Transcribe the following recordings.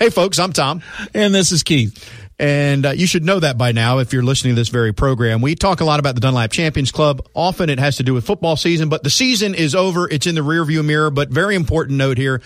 Hey, folks, I'm Tom. And this is Keith. And uh, you should know that by now if you're listening to this very program. We talk a lot about the Dunlap Champions Club. Often it has to do with football season, but the season is over. It's in the rearview mirror. But very important note here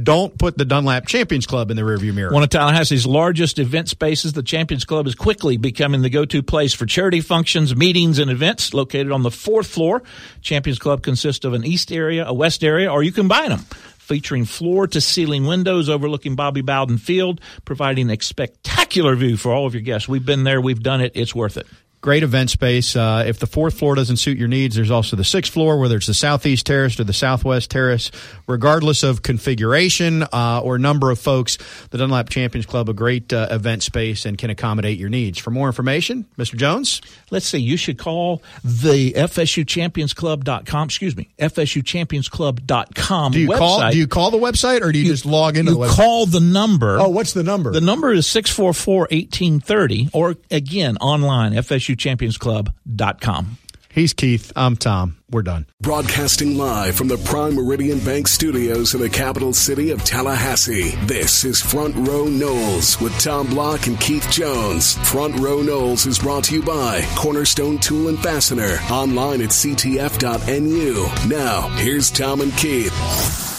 don't put the Dunlap Champions Club in the rearview mirror. One of Tallahassee's largest event spaces, the Champions Club is quickly becoming the go-to place for charity functions, meetings, and events. Located on the fourth floor, Champions Club consists of an east area, a west area, or you combine them featuring floor to ceiling windows overlooking Bobby Bowden Field, providing a spectacular view for all of your guests. We've been there, we've done it, it's worth it. Great event space. Uh, if the fourth floor doesn't suit your needs, there's also the sixth floor, whether it's the southeast terrace or the southwest terrace. Regardless of configuration uh, or number of folks, the Dunlap Champions Club a great uh, event space and can accommodate your needs. For more information, Mr. Jones, let's see. You should call the FSU Champions Club.com. Excuse me, FSU Champions Club.com. Do you website. call? Do you call the website or do you, you just log into you the website? call the number. Oh, what's the number? The number is 644-1830 or again online FSU FSUChampionsClub.com. He's Keith. I'm Tom. We're done. Broadcasting live from the Prime Meridian Bank studios in the capital city of Tallahassee. This is Front Row Noles with Tom Block and Keith Jones. Front Row Noles is brought to you by Cornerstone Tool and Fastener. Online at ctf.nu. Now, here's Tom and Keith.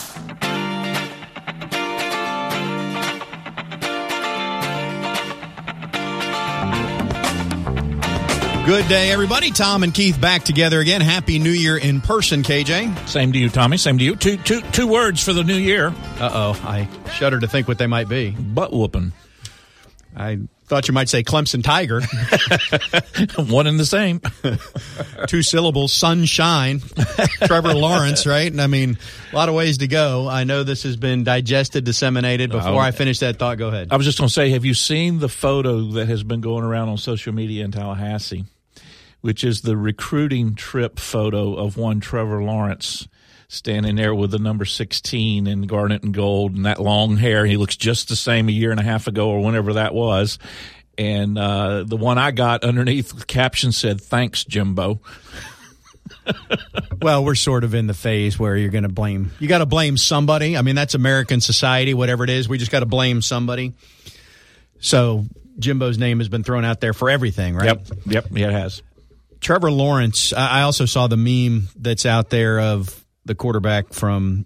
Good day, everybody. Tom and Keith back together again. Happy New Year in person, KJ. Same to you, Tommy. Same to you. Two, two, two words for the new year. Uh oh. I shudder to think what they might be. Butt whooping. I thought you might say Clemson Tiger. One and the same. Two syllables, sunshine. Trevor Lawrence, right? And I mean, a lot of ways to go. I know this has been digested, disseminated. Before oh, I finish that thought, go ahead. I was just going to say, have you seen the photo that has been going around on social media in Tallahassee? Which is the recruiting trip photo of one Trevor Lawrence standing there with the number 16 in garnet and gold and that long hair. He looks just the same a year and a half ago or whenever that was. And uh, the one I got underneath the caption said, Thanks, Jimbo. well, we're sort of in the phase where you're going to blame. You got to blame somebody. I mean, that's American society, whatever it is. We just got to blame somebody. So Jimbo's name has been thrown out there for everything, right? Yep. Yep. Yeah, it has. Trevor Lawrence, I also saw the meme that's out there of the quarterback from,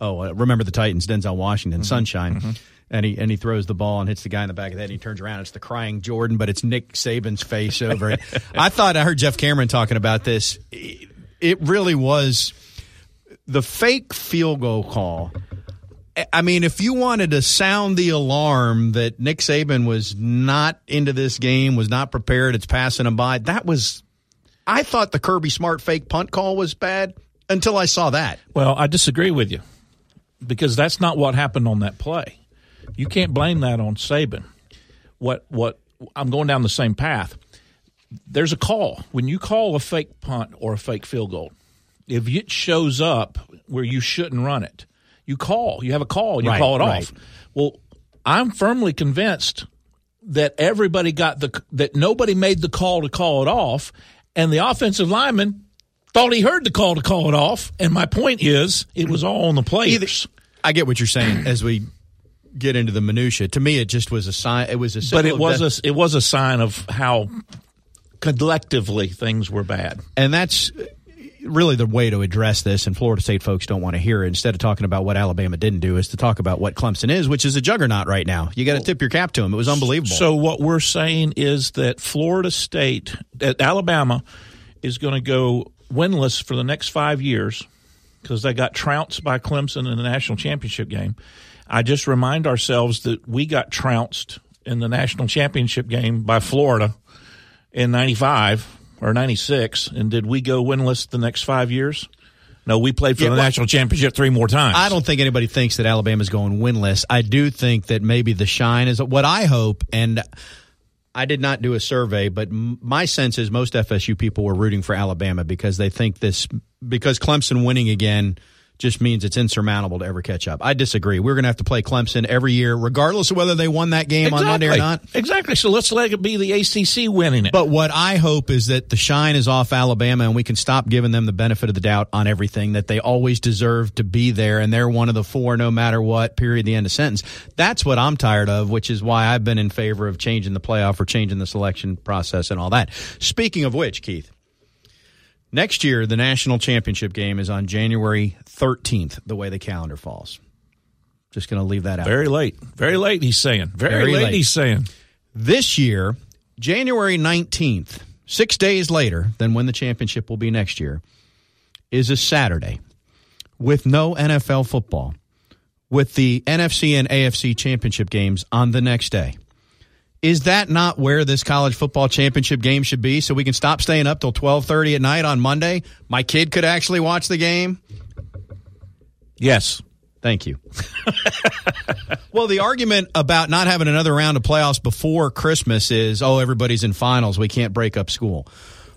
oh, uh, remember the Titans, Denzel Washington, mm-hmm. Sunshine. Mm-hmm. And he and he throws the ball and hits the guy in the back of the head. And he turns around. It's the crying Jordan, but it's Nick Saban's face over it. I thought I heard Jeff Cameron talking about this. It really was the fake field goal call I mean, if you wanted to sound the alarm that Nick Saban was not into this game, was not prepared, it's passing him by, that was. I thought the Kirby Smart fake punt call was bad until I saw that. Well, I disagree with you because that's not what happened on that play. You can't blame that on Saban. What what I'm going down the same path. There's a call when you call a fake punt or a fake field goal. If it shows up where you shouldn't run it, you call. You have a call and you right, call it right. off. Well, I'm firmly convinced that everybody got the that nobody made the call to call it off, and the offensive lineman thought he heard the call to call it off. And my point is, it was all on the players. Either, I get what you're saying as we get into the minutia. To me, it just was a sign. It was a but it was a it was a sign of how collectively things were bad, and that's really the way to address this, and Florida State folks don't want to hear it. Instead of talking about what Alabama didn't do, is to talk about what Clemson is, which is a juggernaut right now. You got to tip your cap to them. It was unbelievable. So what we're saying is that Florida State, that Alabama, is going to go winless for the next five years because they got trounced by Clemson in the national championship game. I just remind ourselves that we got trounced in the national championship game by Florida in '95 or 96, and did we go winless the next five years? No, we played for yeah, the well, national championship three more times. I don't think anybody thinks that Alabama's going winless. I do think that maybe the shine is what I hope, and I did not do a survey, but my sense is most FSU people were rooting for Alabama because they think this because Clemson winning again just means it's insurmountable to ever catch up. I disagree. We're going to have to play Clemson every year, regardless of whether they won that game exactly. on Monday or not. Exactly. So let's let it be the ACC winning it. But what I hope is that the shine is off Alabama and we can stop giving them the benefit of the doubt on everything, that they always deserve to be there and they're one of the four no matter what, period, the end of sentence. That's what I'm tired of, which is why I've been in favor of changing the playoff or changing the selection process and all that. Speaking of which, Keith, Next year, the national championship game is on January 13th, the way the calendar falls. Just going to leave that out. Very late. Very late, he's saying. Very, Very late, late, he's saying. This year, January 19th, six days later than when the championship will be next year, is a Saturday with no NFL football, with the NFC and AFC championship games on the next day. Is that not where this college football championship game should be? So we can stop staying up till twelve thirty at night on Monday. My kid could actually watch the game. Yes. Thank you. well, the argument about not having another round of playoffs before Christmas is, oh, everybody's in finals. We can't break up school.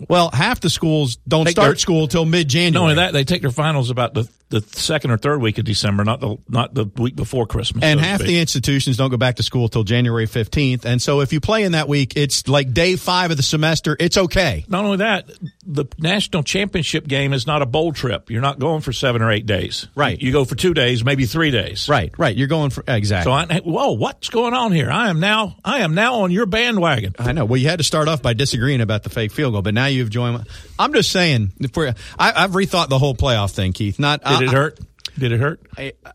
Well, half the schools don't Take start their, school till mid January. Not only that, they take their finals about the the second or third week of December, not the not the week before Christmas. And so half the institutions don't go back to school till January fifteenth. And so if you play in that week, it's like day five of the semester. It's okay. Not only that, the national championship game is not a bowl trip. You're not going for seven or eight days. Right. You go for two days, maybe three days. Right. Right. You're going for exactly. So I, whoa, what's going on here? I am now I am now on your bandwagon. I know. Well, you had to start off by disagreeing about the fake field goal, but now you've joined. I'm just saying. We're, I, have rethought the whole playoff thing, Keith. Not did it hurt? Did it hurt? I, I,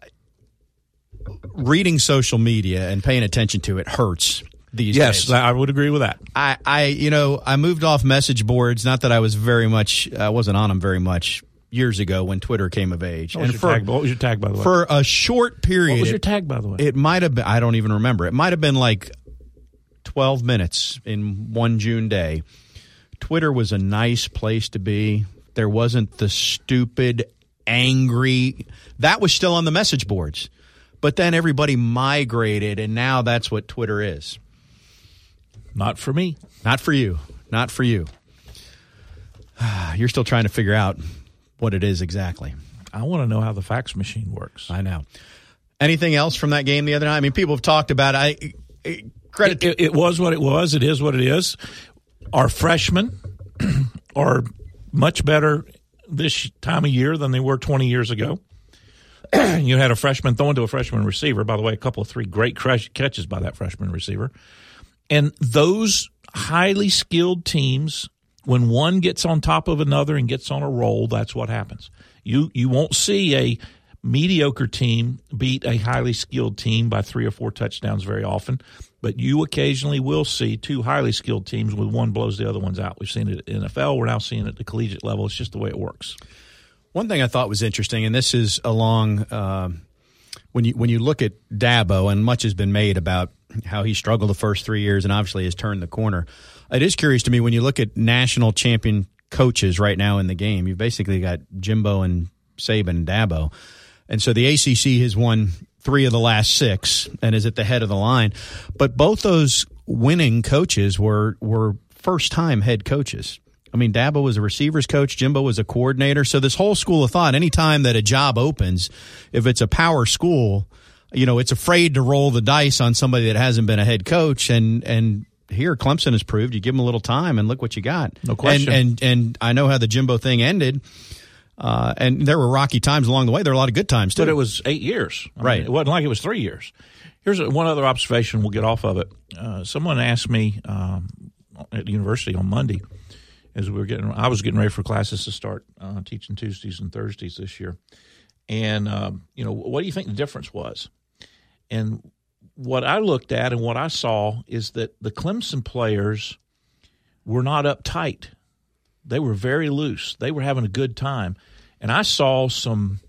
reading social media and paying attention to it hurts these yes, days. I would agree with that. I, I, you know, I moved off message boards. Not that I was very much, I wasn't on them very much years ago when Twitter came of age. What and for, tag, what was your tag, by the way? For a short period. What was your tag, by the way? It might have been, I don't even remember. It might have been like 12 minutes in one June day. Twitter was a nice place to be. There wasn't the stupid angry. That was still on the message boards. But then everybody migrated, and now that's what Twitter is. Not for me. Not for you. Not for you. You're still trying to figure out what it is exactly. I want to know how the fax machine works. I know. Anything else from that game the other night? I mean, people have talked about it. I, credit. It, it, it was what it was. It is what it is. Our freshmen are much better this time of year than they were 20 years ago. you had a freshman throwing to a freshman receiver. By the way, a couple of three great catches by that freshman receiver. And those highly skilled teams, when one gets on top of another and gets on a roll, that's what happens. You you won't see a mediocre team beat a highly skilled team by three or four touchdowns very often, but you occasionally will see two highly skilled teams with one blows the other ones out. We've seen it in NFL. We're now seeing it at the collegiate level. It's just the way it works. One thing I thought was interesting, and this is along uh, when you when you look at Dabo, and much has been made about how he struggled the first three years, and obviously has turned the corner. It is curious to me when you look at national champion coaches right now in the game. You've basically got Jimbo and Saban and Dabo and so the ACC has won three of the last six and is at the head of the line. But both those winning coaches were were first time head coaches. I mean, Dabo was a receivers coach, Jimbo was a coordinator. So this whole school of thought, anytime that a job opens, if it's a power school, you know, it's afraid to roll the dice on somebody that hasn't been a head coach and and here Clemson has proved you give them a little time and look what you got. No question. And and, and I know how the Jimbo thing ended. Uh, and there were rocky times along the way. There were a lot of good times too. But it was eight years, I right? Mean, it wasn't like it was three years. Here's one other observation. We'll get off of it. Uh, someone asked me um, at the university on Monday as we were getting. I was getting ready for classes to start uh, teaching Tuesdays and Thursdays this year, and um, you know, what do you think the difference was? And what I looked at and what I saw is that the Clemson players were not uptight they were very loose. They were having a good time. And I saw some,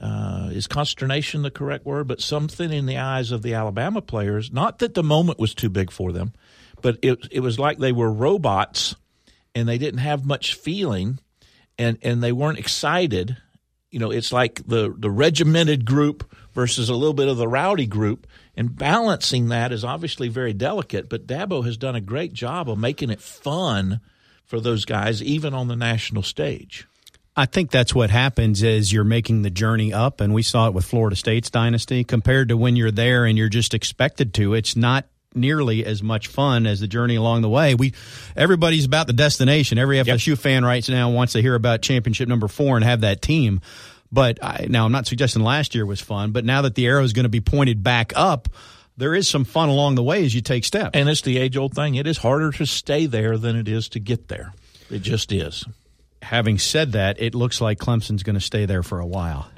uh, is consternation the correct word? But something in the eyes of the Alabama players. Not that the moment was too big for them, but it, it was like they were robots and they didn't have much feeling and, and they weren't excited. You know, it's like the, the regimented group versus a little bit of the rowdy group. And balancing that is obviously very delicate, but Dabo has done a great job of making it fun – for those guys, even on the national stage. I think that's what happens as you're making the journey up, and we saw it with Florida State's dynasty compared to when you're there and you're just expected to. It's not nearly as much fun as the journey along the way. We everybody's about the destination. Every FSU yep. fan right now wants to hear about championship number four and have that team. But I, now I'm not suggesting last year was fun, but now that the arrow is going to be pointed back up, there is some fun along the way as you take steps. And it's the age old thing. It is harder to stay there than it is to get there. It just is having said that, it looks like Clemson's going to stay there for a while.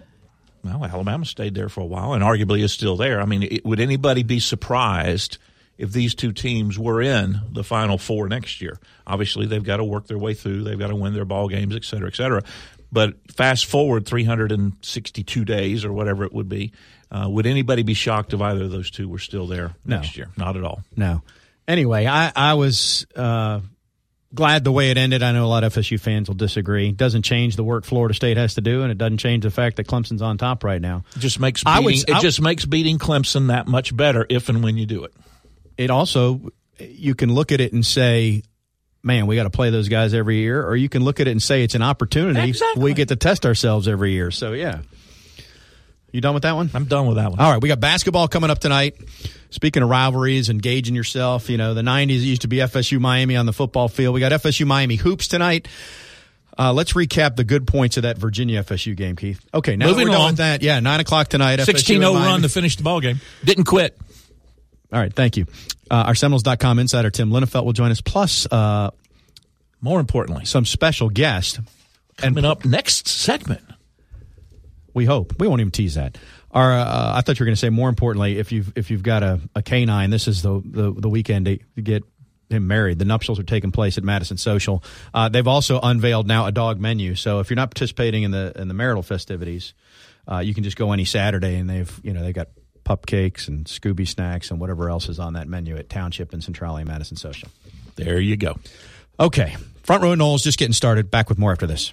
Well, Alabama stayed there for a while and arguably is still there. I mean, it, would anybody be surprised if these two teams were in the Final Four next year? Obviously, they've got to work their way through. They've got to win their ball games, et cetera, et cetera. But fast forward 362 days or whatever it would be, uh, would anybody be shocked if either of those two were still there no. next year? Not at all. No. Anyway, I, I was uh, glad the way it ended. I know a lot of FSU fans will disagree. It doesn't change the work Florida State has to do, and it doesn't change the fact that Clemson's on top right now. It just makes beating, would, it just makes beating Clemson that much better if and when you do it. It also you can look at it and say, "Man, we got to play those guys every year," or you can look at it and say it's an opportunity. Exactly. We get to test ourselves every year. So yeah. You done with that one? I'm done with that one. All right, we got basketball coming up tonight. Speaking of rivalries, engaging yourself, you know, the 90s used to be FSU Miami on the football field. We got FSU Miami hoops tonight. Uh, let's recap the good points of that Virginia FSU game, Keith. Okay, now Moving we're on. with that. Yeah, 9 o'clock tonight. 16 0 run to finish the ball game. Didn't quit. All right, thank you. Uh, our Seminoles.com insider Tim Linafelt will join us, plus, uh, more importantly, some special guest. Coming and, up next segment. We hope. We won't even tease that. Our, uh, I thought you were going to say more importantly, if you've if you've got a, a canine, this is the, the the weekend to get him married. The nuptials are taking place at Madison Social. Uh, they've also unveiled now a dog menu. So if you're not participating in the in the marital festivities, uh, you can just go any Saturday, and they've you know they've got pup cakes and Scooby snacks and whatever else is on that menu at Township and Centralia Madison Social. There you go. Okay, front row Noles just getting started. Back with more after this.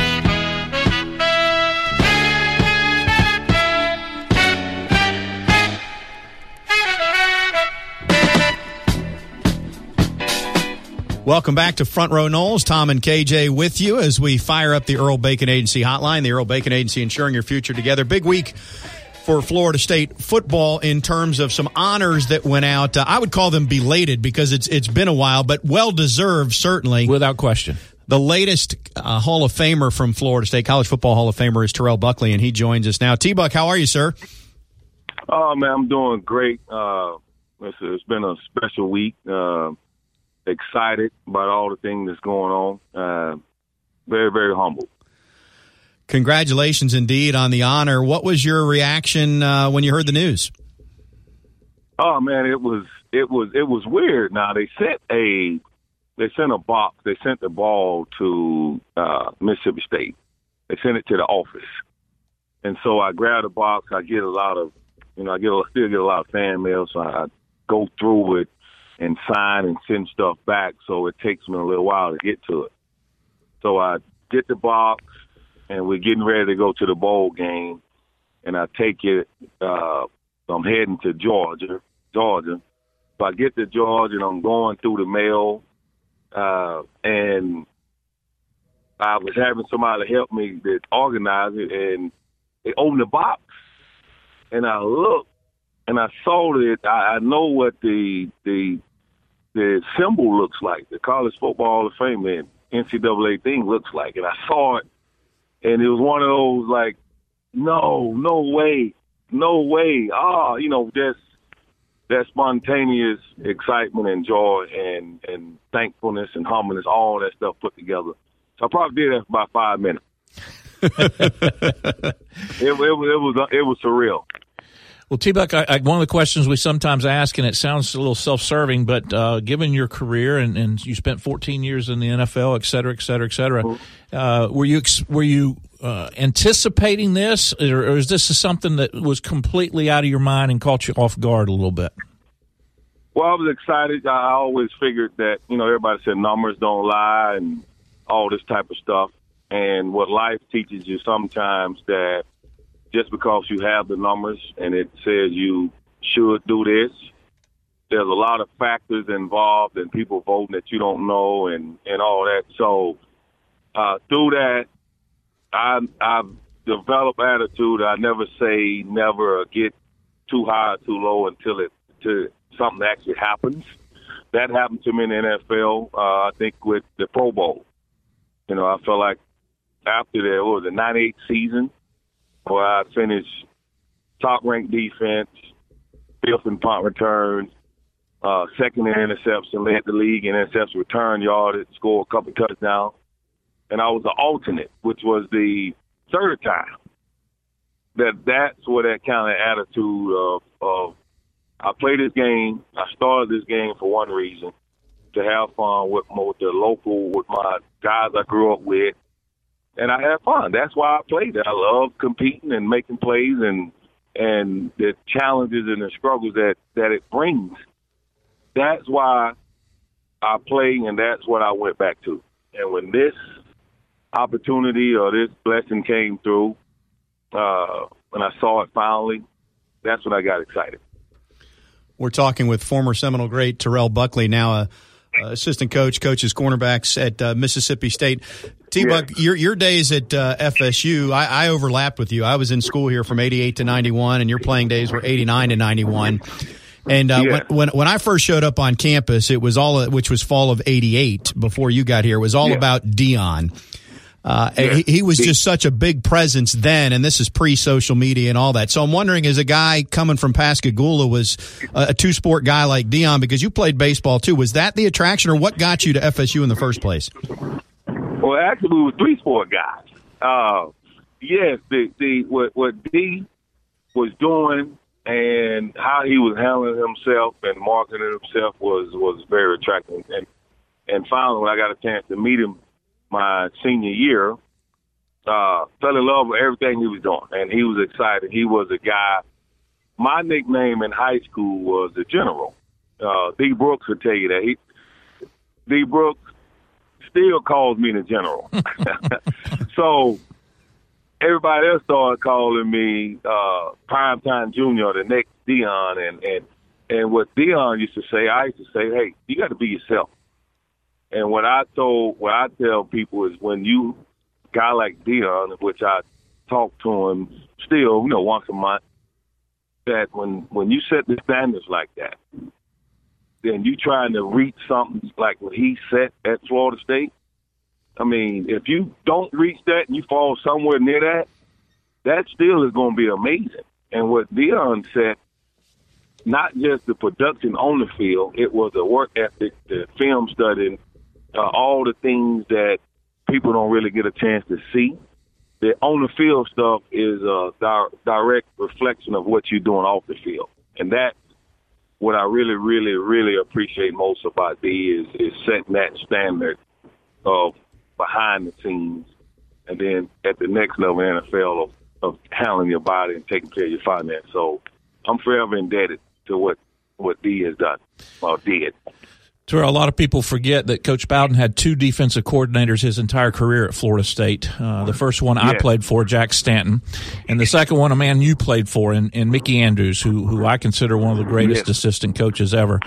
Welcome back to Front Row Noles. Tom and KJ with you as we fire up the Earl Bacon Agency hotline. The Earl Bacon Agency ensuring your future together. Big week for Florida State football in terms of some honors that went out. Uh, I would call them belated because it's it's been a while, but well deserved certainly, without question. The latest uh, Hall of Famer from Florida State, College Football Hall of Famer, is Terrell Buckley, and he joins us now. T Buck, how are you, sir? Oh man, I'm doing great. Uh, it's, it's been a special week. Uh, excited about all the things that's going on. Uh, very, very humble. Congratulations, indeed, on the honor. What was your reaction uh, when you heard the news? Oh man, it was it was it was weird. Now they sent a they sent a box. They sent the ball to uh, Mississippi State. They sent it to the office, and so I grabbed the box. I get a lot of you know I get a, still get a lot of fan mail, so I go through it and sign and send stuff back. So it takes me a little while to get to it. So I get the box, and we're getting ready to go to the bowl game, and I take it. Uh, I'm heading to Georgia, Georgia. So I get to Georgia, and I'm going through the mail, uh, and I was having somebody help me that organize it, and they opened the box, and I looked, and I saw it. I, I know what the the the symbol looks like, the College Football Hall of Fame and NCAA thing looks like. And I saw it, and it was one of those like, no, no way, no way. Ah, you know, just that spontaneous excitement and joy and and thankfulness and humbleness, all that stuff put together. So I probably did that for about five minutes. it, it, it was it was it was surreal. Well, T Buck, one of the questions we sometimes ask, and it sounds a little self serving, but uh, given your career and, and, you spent 14 years in the NFL, et cetera, et cetera, et cetera, mm-hmm. uh, were you were you uh, anticipating this, or, or is this something that was completely out of your mind and caught you off guard a little bit? Well, I was excited. I always figured that you know everybody said numbers don't lie and all this type of stuff, and what life teaches you sometimes that just because you have the numbers and it says you should do this, there's a lot of factors involved and people voting that you don't know and and all that. So uh, through that, I I've developed attitude. I never say never get too high or too low until it to something actually happens. That happened to me in the NFL. Uh, I think with the Pro Bowl. You know, I felt like after the what was the '98 season, where I finished top ranked defense, fifth in punt returns, uh, second in interception, led the league in interception return yardage, scored a couple touchdowns. And I was an alternate, which was the third time. That that's where that kind of attitude of, of I play this game. I started this game for one reason, to have fun with, with the local, with my guys I grew up with, and I had fun. That's why I played it. I love competing and making plays and and the challenges and the struggles that that it brings. That's why I play, and that's what I went back to. And when this opportunity or this blessing came through, uh, when I saw it finally, that's when I got excited. We're talking with former Seminole great Terrell Buckley, now a assistant coach, coaches cornerbacks at uh, Mississippi State. T Buck, yeah. your your days at uh, FSU, I, I, overlapped with you. I was in school here from '88 to '91, and your playing days were '89 to '91. And uh, yeah. when, when, when I first showed up on campus, it was all which was fall of '88 before you got here. It was all yeah. about Deion. Uh, he, he, was just such a big presence then, and this is pre-social media and all that. So I'm wondering, as a guy coming from Pascagoula, was a, a two-sport guy like Deion because you played baseball too, was that the attraction, or what got you to FSU in the first place? Well, actually, we were three-sport guys. Uh, yes, the the what what D was doing and how he was handling himself and marketing himself was was very attractive. And and finally, when I got a chance to meet him my senior year, uh, fell in love with everything he was doing, and he was excited. He was a guy. My nickname in high school was the General. Uh, D. Brooks would tell you that. He, D. Brooks still calls me the General. so everybody else started calling me uh, Primetime Junior, the next Deion, and and and what Deion used to say, I used to say, hey, you got to be yourself. And what I told, what I tell people is when you guy like Deion, which I talk to him still, you know, once a month, that when when you set the standards like that, then you trying to reach something like what he set at Florida State. I mean, if you don't reach that and you fall somewhere near that, that still is going to be amazing. And what Deion said, not just the production on the field, it was the work ethic, the film studying, uh, all the things that people don't really get a chance to see. The on the field stuff is a di- direct reflection of what you're doing off the field, and that's what I really, really, really appreciate most about D is is setting that standard of behind the scenes, and then at the next level NFL of, of handling your body and taking care of your finance. So I'm forever indebted to what what D has done or did. Terrell, a lot of people forget that Coach Bowden had two defensive coordinators his entire career at Florida State. Uh, the first one I played for, Jack Stanton, and the second one, a man you played for, in, in Mickey Andrews, who who I consider one of the greatest assistant coaches ever.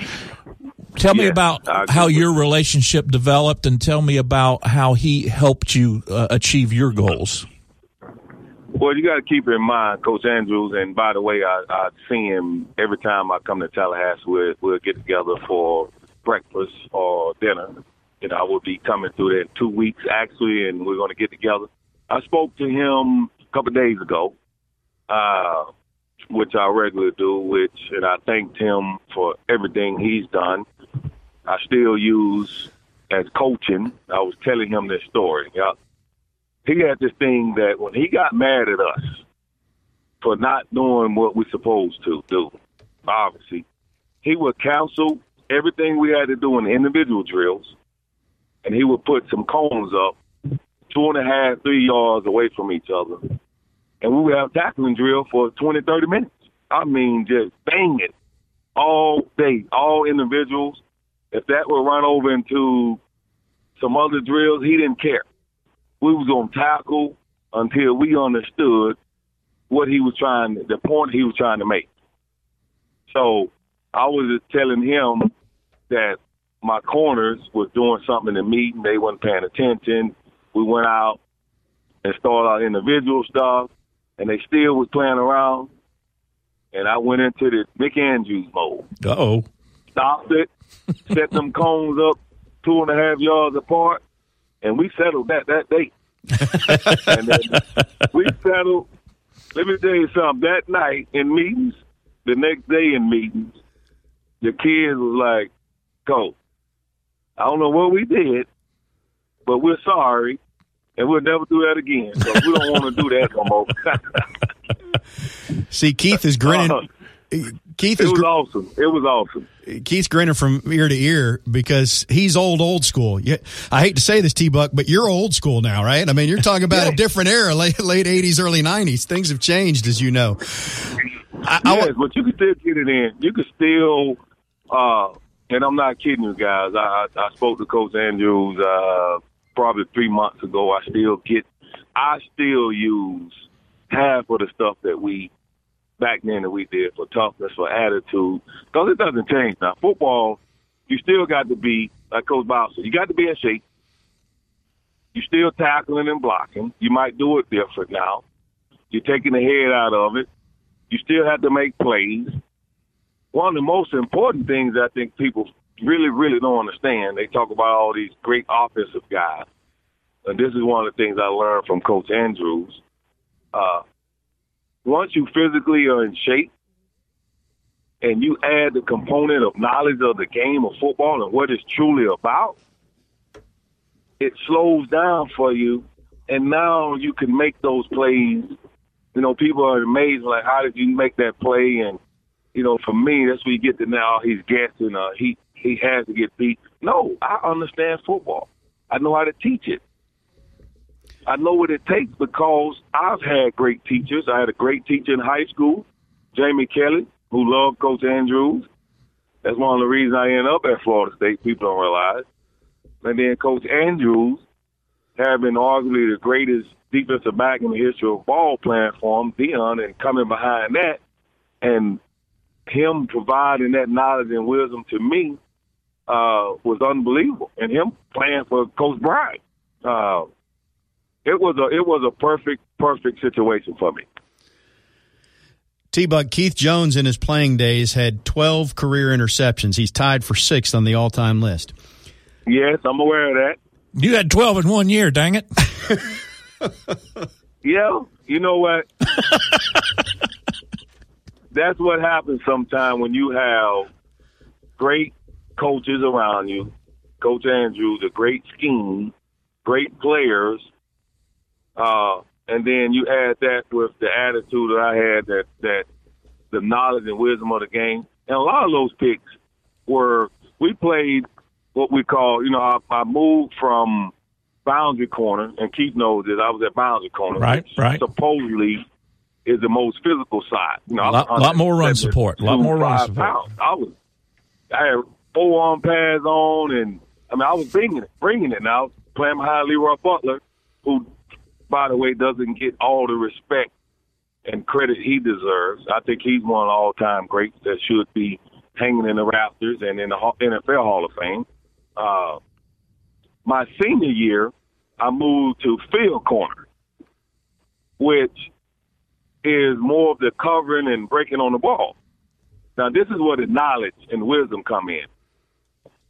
Tell me about how your relationship developed, and tell me about how he helped you uh, achieve your goals. Well, you got to keep in mind, Coach Andrews. And by the way, I, I see him every time I come to Tallahassee. We'll, we'll get together for breakfast or dinner. You know, I will be coming through there in two weeks actually, and we're going to get together. I spoke to him a couple of days ago, uh, which I regularly do, which and I thanked him for everything he's done. I still use as coaching. I was telling him this story. Yeah, he had this thing that when he got mad at us for not doing what we're supposed to do. Obviously, he would cancel everything we had to do in individual drills, and he would put some cones up two and a half, three yards away from each other, and we would have tackling drill for 20, 30 minutes. I mean, just bang it all day, all individuals. If that would run over into some other drills, he didn't care. We was gonna tackle until we understood what he was trying, the point he was trying to make. So I was just telling him that my corners was doing something in the meeting. They wasn't paying attention. We went out and started our individual stuff, and they still was playing around. And I went into the Mick Andrews mode. Uh oh. Stopped it, set them cones up two and a half yards apart, and we settled that that day. and then we settled. Let me tell you something. That night in meetings, the next day in meetings, the kids was like, "Go, I don't know what we did, but we're sorry, and we'll never do that again. So we don't want to do that no more." See, Keith is grinning. Uh, Keith it is was gr- awesome. It was awesome. Keith's grinning from ear to ear because he's old, old school. Yeah, I hate to say this, T Buck, but you're old school now, right? I mean, you're talking about a different era, late late '80s, early '90s. Things have changed, as you know. I, I yes, but you can still get it in. You can still, uh, and I'm not kidding you guys. I, I, spoke to Coach Andrews uh, probably three months ago. I still get, I still use half of the stuff that we back then that we did for toughness, for attitude, because it doesn't change now. Football, you still got to be like Coach said. You got to be in shape. You still tackling and blocking. You might do it different now. You're taking the head out of it. You still have to make plays. One of the most important things I think people really, really don't understand, they talk about all these great offensive guys. And this is one of the things I learned from Coach Andrews. Uh, once you physically are in shape and you add the component of knowledge of the game of football and what it's truly about, it slows down for you. And now you can make those plays you know, people are amazed, like, how did you make that play? And, you know, for me, that's where you get to now he's guessing, uh, he, he has to get beat. No, I understand football. I know how to teach it. I know what it takes because I've had great teachers. I had a great teacher in high school, Jamie Kelly, who loved Coach Andrews. That's one of the reasons I ended up at Florida State. People don't realize. And then Coach Andrews, having arguably the greatest defensive back in the history of ball playing for him, Deion, and coming behind that, and him providing that knowledge and wisdom to me uh, was unbelievable. And him playing for Coach Bryant, uh, it was a it was a perfect perfect situation for me. T Buck Keith Jones in his playing days had 12 career interceptions. He's tied for sixth on the all time list. Yes, I'm aware of that. You had 12 in one year, dang it. Yeah, you know what? That's what happens sometimes when you have great coaches around you. Coach Andrews, a great scheme, great players, uh, and then you add that with the attitude that I had, that that the knowledge and wisdom of the game, and a lot of those picks were we played what we call, you know, I, I moved from boundary corner, and Keith knows that I was at boundary corner, Right, right. Supposedly is the most physical side. You know, was Lot- lot more run support. A lot more run support. pounds. I was, I had four arm pads on, and I mean, I was bringing it, bringing it. Now playing behind LeRoy Butler, who, by the way, doesn't get all the respect and credit he deserves. I think he's one of the all-time greats that should be hanging in the rafters and in the NFL Hall of Fame. Uh, my senior year, I moved to field corner, which is more of the covering and breaking on the ball. Now, this is where the knowledge and wisdom come in.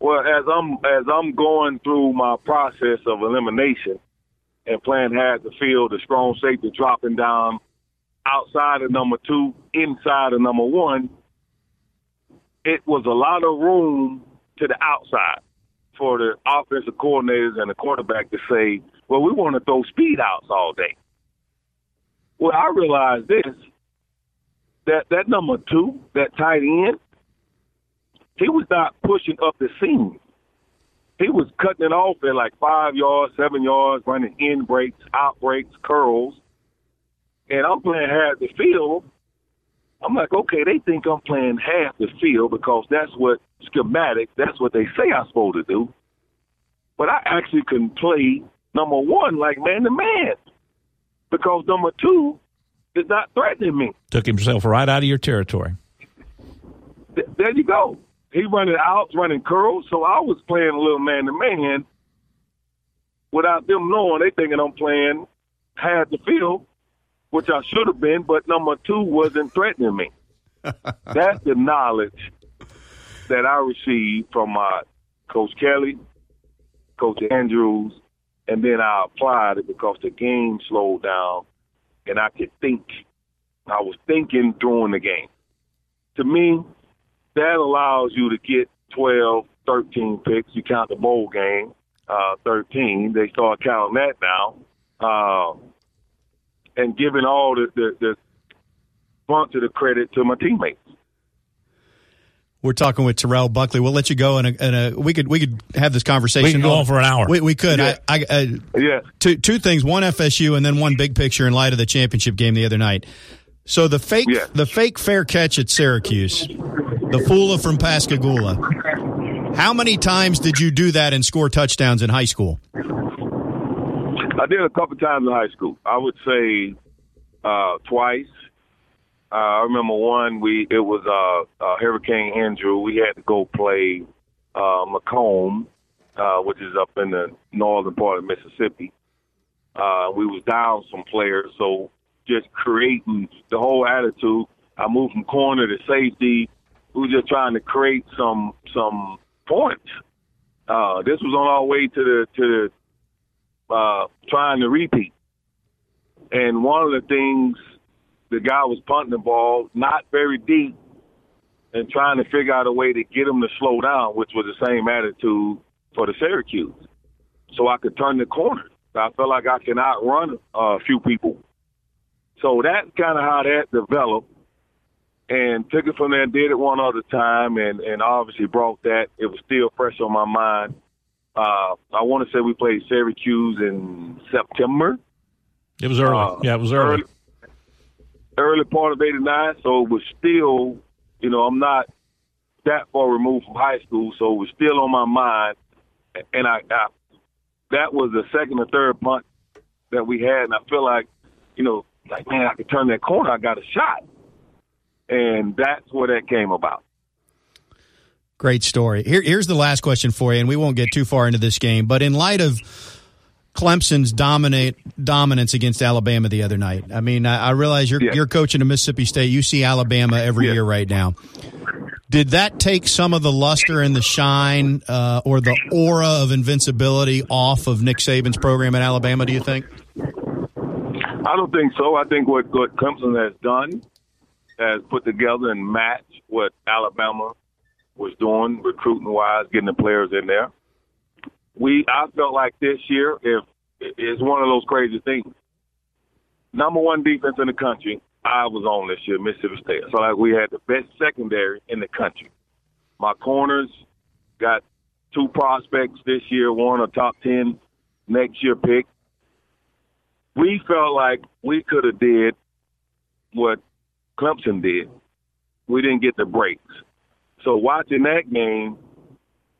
Well, as I'm as I'm going through my process of elimination and playing half the field, the strong safety dropping down outside of number two, inside of number one, it was a lot of room to the outside for the offensive coordinators and the quarterback to say, well, we want to throw speed outs all day. Well, I realized this. that that number two, that tight end, he was not pushing up the seam. He was cutting it off at like five yards, seven yards, running in breaks, out breaks, curls. And I'm playing half the field. I'm like, okay, they think I'm playing half the field because that's what schematic, that's what they say I'm supposed to do. But I actually can play number one like man to man because number two is not threatening me. Took himself right out of your territory. Th- there you go. He running outs, running curls. So I was playing a little man to man without them knowing. They thinking I'm playing half the field, which I should have been. But number two wasn't threatening me. That's the knowledge that I received from my coach Kelly, coach Andrews, and then I applied it because the game slowed down and I could think. I was thinking during the game. To me, that allows you to get 12, 13 picks. You count the bowl game, uh, 13. They start counting that now. Uh, and giving all the, the, the bunch of the credit to my teammates. We're talking with Terrell Buckley. We'll let you go, and a, we could we could have this conversation. We can go on for an hour. We, we could. Yeah. I, I, uh, Yeah. two two things: one FSU, and then one big picture in light of the championship game the other night. So the fake Yeah. the fake fair catch at Syracuse, the Fula from Pascagoula. How many times did you do that and score touchdowns in high school? I did a couple times in high school. I would say uh, twice. Uh, I remember one. We it was uh, uh, Hurricane Andrew. We had to go play uh, McComb, uh, which is up in the northern part of Mississippi. Uh, we was down some players, so just creating the whole attitude. I moved from corner to safety. We were just trying to create some some points. Uh, this was on our way to the to the uh, trying to repeat. And one of the things, the guy was punting the ball not very deep and trying to figure out a way to get him to slow down, which was the same attitude for the Syracuse. So I could turn the corner. I felt like I can outrun a few people. So that's kind of how that developed. And took it from there, did it one other time, and, and obviously brought that. It was still fresh on my mind. Uh, I want to say we played Syracuse in September. It was early. Uh, yeah, it was early. early part of '89, so it was still, you know, I'm not that far removed from high school, so it was still on my mind. And I, I that was the second or third punt that we had, and I feel like, you know, like man, I could turn that corner, I got a shot, and that's where that came about. Great story. Here, here's the last question for you, and we won't get too far into this game. But in light of Clemson's dominate dominance against Alabama the other night, I mean, I, I realize you're Yeah. you're coaching at Mississippi State. You see Alabama every Yeah. year right now. Did that take some of the luster and the shine, uh, or the aura of invincibility off of Nick Saban's program at Alabama? Do you think? I don't think so. I think what, what Clemson has done has put together and matched what Alabama was doing recruiting wise, getting the players in there. We I felt like this year if it's one of those crazy things. Number one defense in the country, I was on this year, Mississippi State. So like we had the best secondary in the country. My corners got two prospects this year, one a top ten next year pick we felt like we could have did what Clemson did. We didn't get the breaks. So watching that game,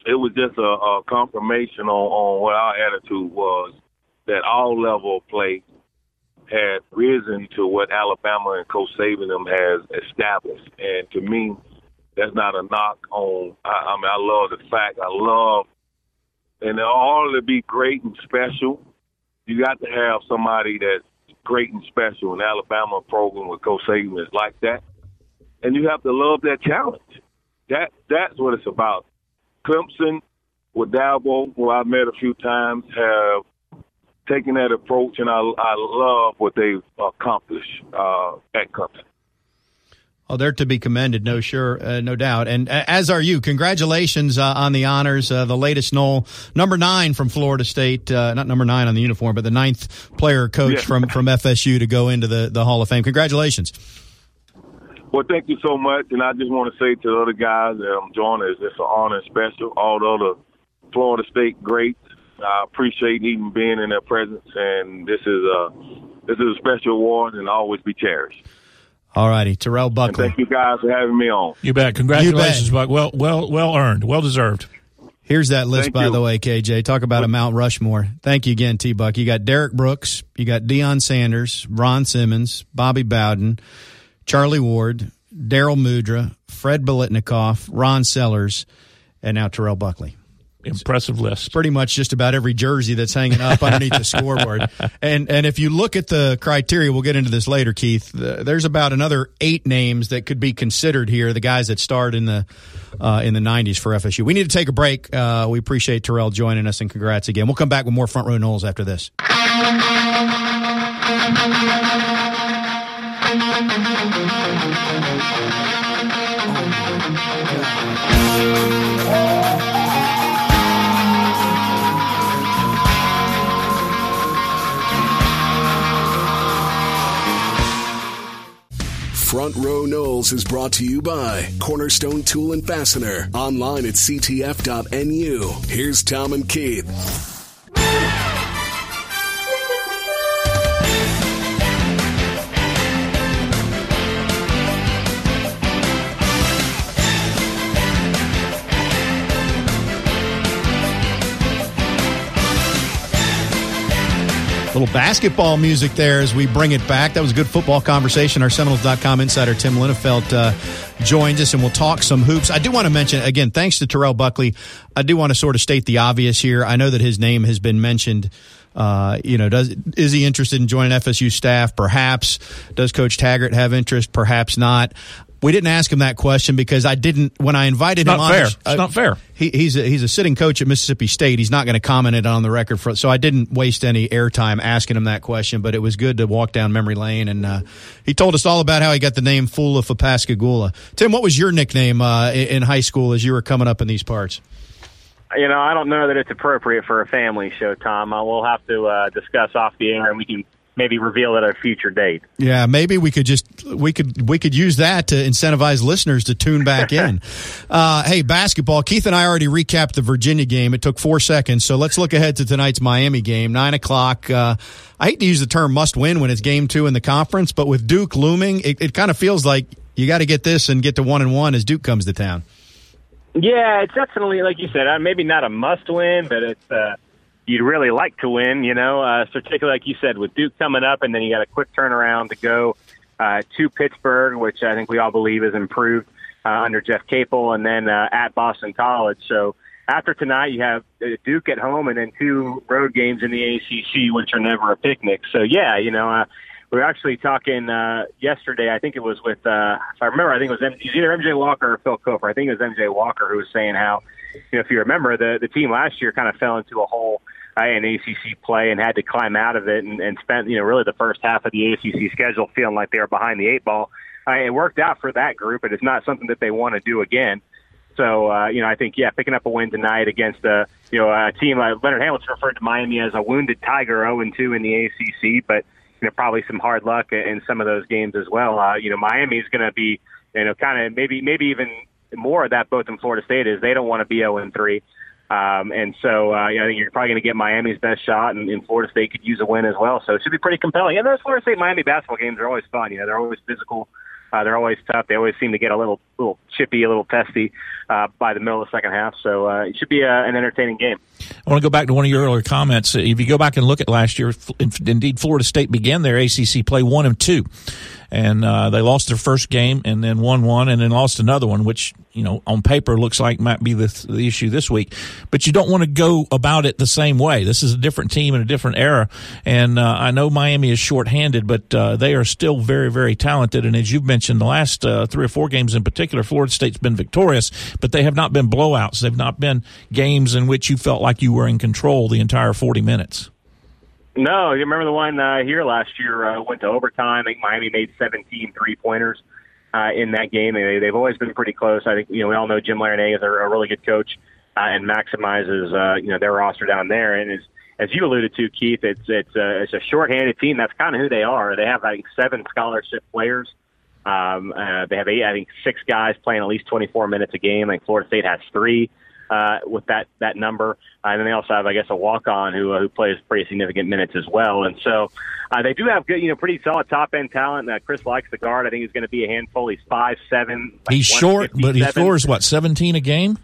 it was just a, a confirmation on, on what our attitude was that all level of play had risen to what Alabama and Coach Saban them has established. And to me, that's not a knock on. I, I mean, I love the fact. I love, and in order to be great and special, you got to have somebody that's great and special. An Alabama program with Coach Saban is like that, and you have to love that challenge. That that's what it's about. Clemson with Dabo, who I've met a few times, have taken that approach, and I I love what they've accomplished uh, at Clemson. Oh, they're to be commended, no sure, uh, no doubt, and uh, as are you. Congratulations uh, on the honors. Uh, the latest Nole, number nine from Florida State, uh, not number nine on the uniform, but the ninth player coach Yeah. from from FSU to go into the the Hall of Fame. Congratulations. Well, thank you so much, and I just want to say to the other guys that I'm joining, is it's an honor and special. All the other Florida State greats, I appreciate even being in their presence, and this is a this is a special award and always be cherished. All righty, Terrell And Buckley. thank you guys for having me on. You bet. Congratulations, Buck. Well, well, well earned. Well deserved. Here's that list, Thank by you. the way, KJ. Talk about a Mount Rushmore. Thank you again, T Buck. You got Derrick Brooks, you got Deion Sanders, Ron Simmons, Bobby Bowden, Charlie Ward, Darrell Mudra, Fred Biletnikoff, Ron Sellers, and now Terrell Buckley. Impressive list. Pretty much just about every jersey that's hanging up underneath the scoreboard. And and if you look at the criteria, we'll get into this later, Keith. There's about another eight names that could be considered here. The guys that starred in the uh, in the '90s for FSU. We need to take a break. Uh, we appreciate Terrell joining us, and congrats again. We'll come back with more front row Noles after this. Front Row Noles is brought to you by Cornerstone Tool and Fastener. Online at ctf.nu. Here's Tom and Keith. Little basketball music there as we bring it back. That was a good football conversation. Our Seminoles.com insider Tim Linafelt uh, joins us and we'll talk some hoops. I do want to mention, again, thanks to Terrell Buckley, I do want to sort of state the obvious here. I know that his name has been mentioned. Uh, you know, does is he interested in joining FSU staff? Perhaps. Does Coach Taggart have interest? Perhaps not. We didn't ask him that question because I didn't when I invited Not him on. fair. the- It's uh, not fair. he, he's a, he's a sitting coach at Mississippi State. He's not going to comment it on the record for. So I didn't waste any airtime asking him that question. But it was good to walk down memory lane, and uh, he told us all about how he got the name Fula for Pascagoula. Tim, what was your nickname uh, in, in high school as you were coming up in these parts? You know, I don't know that it's appropriate for a family show, Tom. Uh, we'll have to uh, discuss off the air, and we can maybe reveal at a future date. Yeah, maybe we could just we could we could use that to incentivize listeners to tune back in. uh, hey, basketball. Keith and I already recapped the Virginia game. It took four seconds, so let's look ahead to tonight's Miami game, nine o'clock. Uh, I hate to use the term "must win" when it's game two in the conference, but with Duke looming, it, it kind of feels like you got to get this and get to one and one as Duke comes to town. Yeah, it's definitely like you said. Uh, maybe not a must-win, but it's uh, you'd really like to win. You know, uh, particularly like you said with Duke coming up, and then you got a quick turnaround to go uh, to Pittsburgh, which I think we all believe has improved uh, under Jeff Capel, and then uh, at Boston College. So after tonight, you have uh, Duke at home, and then two road games in the ACC, which are never a picnic. So yeah, you know. Uh, we were actually talking uh, yesterday. I think it was with, uh, if I remember, I think it was, M- it was either MJ Walker or Phil Cofer. I think it was MJ Walker who was saying how, you know, if you remember, the the team last year kind of fell into a hole uh, in ACC play and had to climb out of it and, and spent, you know, really the first half of the ACC schedule feeling like they were behind the eight ball. Uh, it worked out for that group, but it's not something that they want to do again. So, uh, you know, I think, yeah, picking up a win tonight against a, you know, a team, uh, Leonard Hamilton referred to Miami as a wounded tiger 0 and 2 in the ACC, but, you know, probably some hard luck in some of those games as well. Uh, you know, Miami's going to be, you know, kind of maybe, maybe even more of that both in Florida State is they don't want to be 0-3. Um, and so, uh, know, I think you're probably going to get Miami's best shot, and, and Florida State could use a win as well. So it should be pretty compelling. And those Florida State Miami basketball games are always fun. You know, they're always physical. Uh, they're always tough. They always seem to get a little, little chippy, a little testy uh, by the middle of the second half. So uh, it should be uh, an entertaining game. I want to go back to one of your earlier comments. If you go back and look at last year, indeed, Florida State began their ACC play one and two, and uh, they lost their first game and then won one and then lost another one, which you know on paper looks like might be the, the issue this week. But you don't want to go about it the same way. This is a different team in a different era, and uh, I know Miami is shorthanded, but uh, they are still very very talented. And as you've mentioned, the last uh, three or four games in particular, Florida State's been victorious, but they have not been blowouts. They've not been games in which you felt like you were in control the entire 40 minutes. No, you remember the one uh, here last year uh, went to overtime. I think Miami made 17 three pointers uh, in that game. They, they've always been pretty close. I think you know we all know Jim Larnay is a, a really good coach uh, and maximizes uh, you know their roster down there. And as as you alluded to, Keith, it's it's uh, it's a shorthanded team. That's kind of who they are. They have like seven scholarship players Um, uh, they have eight, I think six guys playing at least 24 minutes a game. I think Florida State has three uh, with that that number. Uh, and then they also have, I guess, a walk on who uh, who plays pretty significant minutes as well. And so uh, they do have good, you know, pretty solid top end talent. Uh, Chris Lykes the guard. I think he's going to be a handful. He's five seven. Like He's short, but he scores what seventeen a game.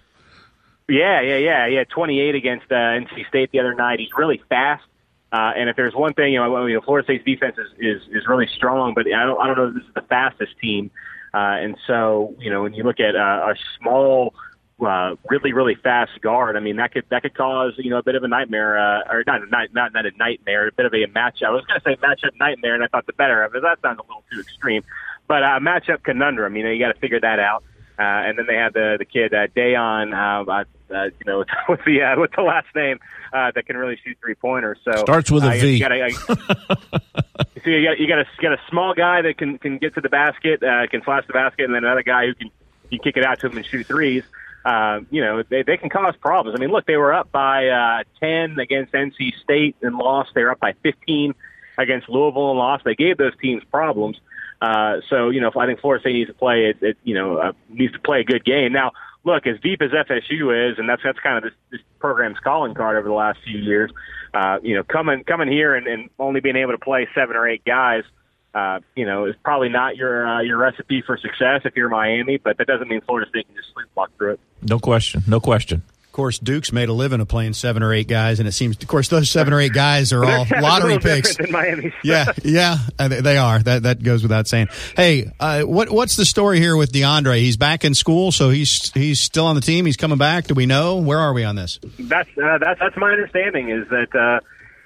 Yeah, yeah, yeah, yeah. 28 against uh, NC State the other night. He's really fast. Uh, and if there's one thing, you know, I mean, Florida State's defense is, is, is really strong, but I don't, I don't know if this is the fastest team. Uh, and so, you know, when you look at uh, a small, uh, really, really fast guard, I mean, that could, that could cause, you know, a bit of a nightmare, uh, or not, not, not, not a nightmare, a bit of a matchup. I was going to say matchup nightmare, and I thought the better of it. That sounds a little too extreme, but uh, matchup conundrum, you know, you got to figure that out. Uh, and then they have the the kid uh, Dejan, uh, uh, uh, you know, with the uh, with the last name uh, that can really shoot three pointers. So Starts with a uh, V. You gotta, uh, so you got you got a you got a small guy that can can get to the basket, uh, can flash the basket, and then another guy who can you kick it out to him and shoot threes. Uh, you know, they they can cause problems. I mean, look, they were up by uh, ten against NC State and lost. They were up by fifteen against Louisville and lost. They gave those teams problems. Uh, so you know, I think Florida State needs to play it. it you know, uh, needs to play a good game. Now, look, as deep as FSU is, and that's that's kind of this, this program's calling card over the last few years. Uh, you know, coming coming here and, and only being able to play seven or eight guys, you know, is probably not your uh, your recipe for success if you're Miami. But that doesn't mean Florida State can just sleepwalk through it. No question. No question. Of course, Duke's made a living of playing seven or eight guys, and it seems, of course, those seven or eight guys are all lottery picks. different than Miami's. Yeah, yeah, uh, they are. That that goes without saying. Hey, uh, what what's the story here with Deondre? He's back in school, so he's he's still on the team. He's coming back. Do we know where are we on this? that's uh, that's that's my understanding is that uh,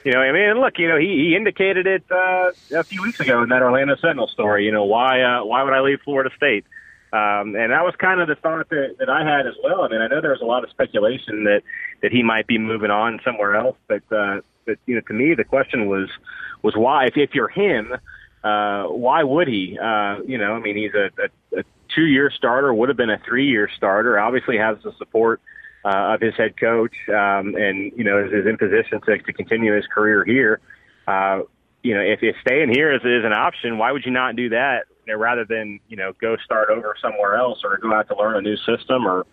you know I mean? Look you know he, he indicated it uh, a few weeks ago in that Orlando Sentinel story you know why uh, why would I leave Florida State? Um, and that was kind of the thought that, that I had as well. I mean I know there was a lot of speculation that that he might be moving on somewhere else but uh, but you know to me the question was was why if, if you're him uh, why would he? Uh, you know I mean he's a, a, a two year starter would have been a three year starter obviously has the support of his head coach, um, and you know is, is in position to, to continue his career here. Uh, you know, if, if staying here is, is an option, why would you not do that you know, rather than you know go start over somewhere else or go out to learn a new system or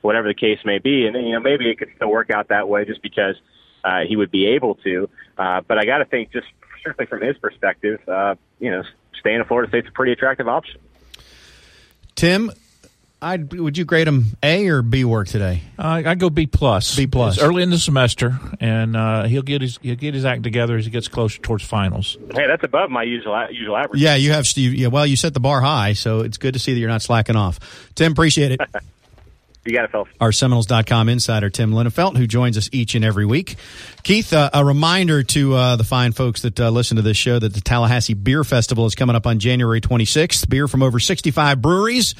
whatever the case may be? And you know maybe it could still work out that way just because uh, he would be able to. Uh, but I got to think just strictly from his perspective, uh, you know, staying in Florida State's a pretty attractive option. Tim, I'd would you grade him A or B work today? Uh, I go B plus. B plus. It's early in the semester, and uh, he'll get his he'll get his act together as he gets closer towards finals. Hey, that's above my usual usual average. Yeah, you have Steve. Yeah, well, you set the bar high, so it's good to see that you're not slacking off. Tim, appreciate it. You got it, fellas. our Seminoles.com insider, Tim Linafelt, who joins us each and every week. Keith, uh, a reminder to uh, the fine folks that uh, listen to this show that the Tallahassee Beer Festival is coming up on January 26th. Beer from over 65 breweries.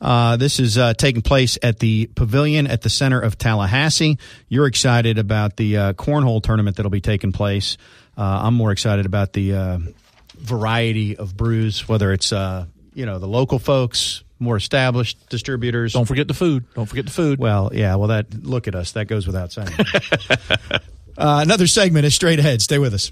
Uh, this is uh, taking place at the Pavilion at the center of Tallahassee. You're excited about the uh, cornhole tournament that'll be taking place. Uh, I'm more excited about the uh, variety of brews, whether it's uh, you know the local folks, more established distributors. Don't forget the food. Don't forget the food. Well, yeah. Well, that look at us. That goes without saying. uh, another segment is straight ahead. Stay with us.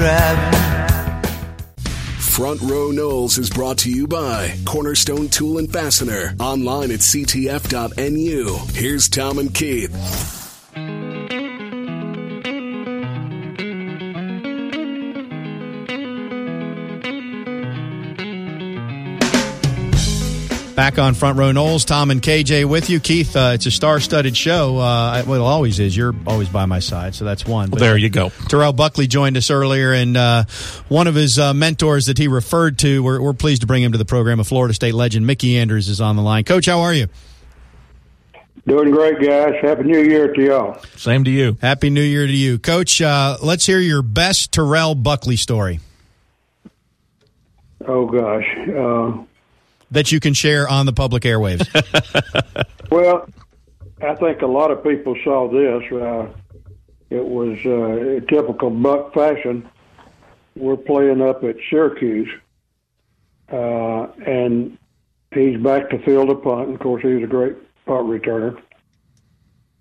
Driving. Front Row Noles is brought to you by Cornerstone Tool and Fastener. Online at ctf.nu. Here's Tom and Keith. Back on Front Row Noles, Tom and KJ with you. Keith, uh, it's a star-studded show. Uh, well, it always is. You're always by my side, so that's one. But there you go. Terrell Buckley joined us earlier, and uh, one of his uh, mentors that he referred to, we're, we're pleased to bring him to the program. A Florida State legend, Mickey Andrews, is on the line. Coach, how are you? Doing great, guys. Happy New Year to y'all. Same to you. Happy New Year to you, Coach. Uh, let's hear your best Terrell Buckley story Oh gosh. That you can share on the public airwaves. well, I think a lot of people saw this. Uh, it was uh, typical Buck fashion. We're playing up at Syracuse, uh, and he's back to field a punt. Of course, he's a great punt returner.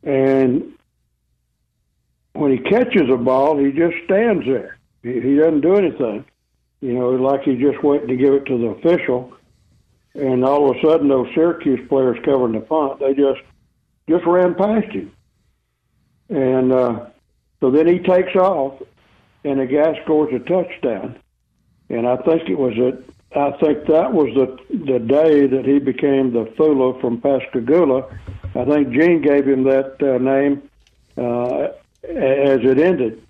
And when he catches a ball, he just stands there. He, he doesn't do anything. You know, like he just waiting to give it to the official. And all of a sudden, those Syracuse players covering the punt, they just just ran past him. And uh, so then he takes off, and the guy scores a touchdown. And I think it was a, I think that was the the day that he became the Fula from Pascagoula. I think Gene gave him that uh, name uh, as it ended.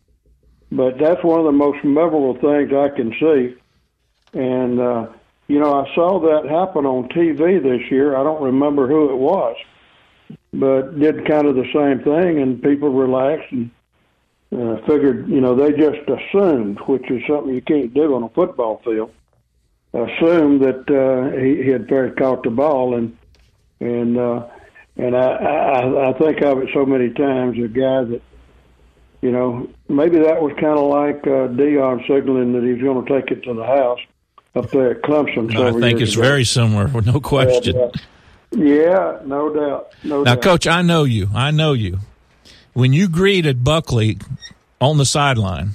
But that's one of the most memorable things I can see. And uh, you know, I saw that happen on TV this year. I don't remember who it was, but did kind of the same thing, and people relaxed and uh, figured, you know, they just assumed, which is something you can't do on a football field, assumed that uh, he, he had fair caught the ball, and and uh, and I, I I think of it so many times. A guy that, you know, maybe that was kind of like uh, Deion signaling that he's going to take it to the house up there at Clemson. I think it's ago. very similar, no question. Uh, yeah, no doubt. No now, doubt. Coach, I know you. I know you. When you greeted Buckley on the sideline,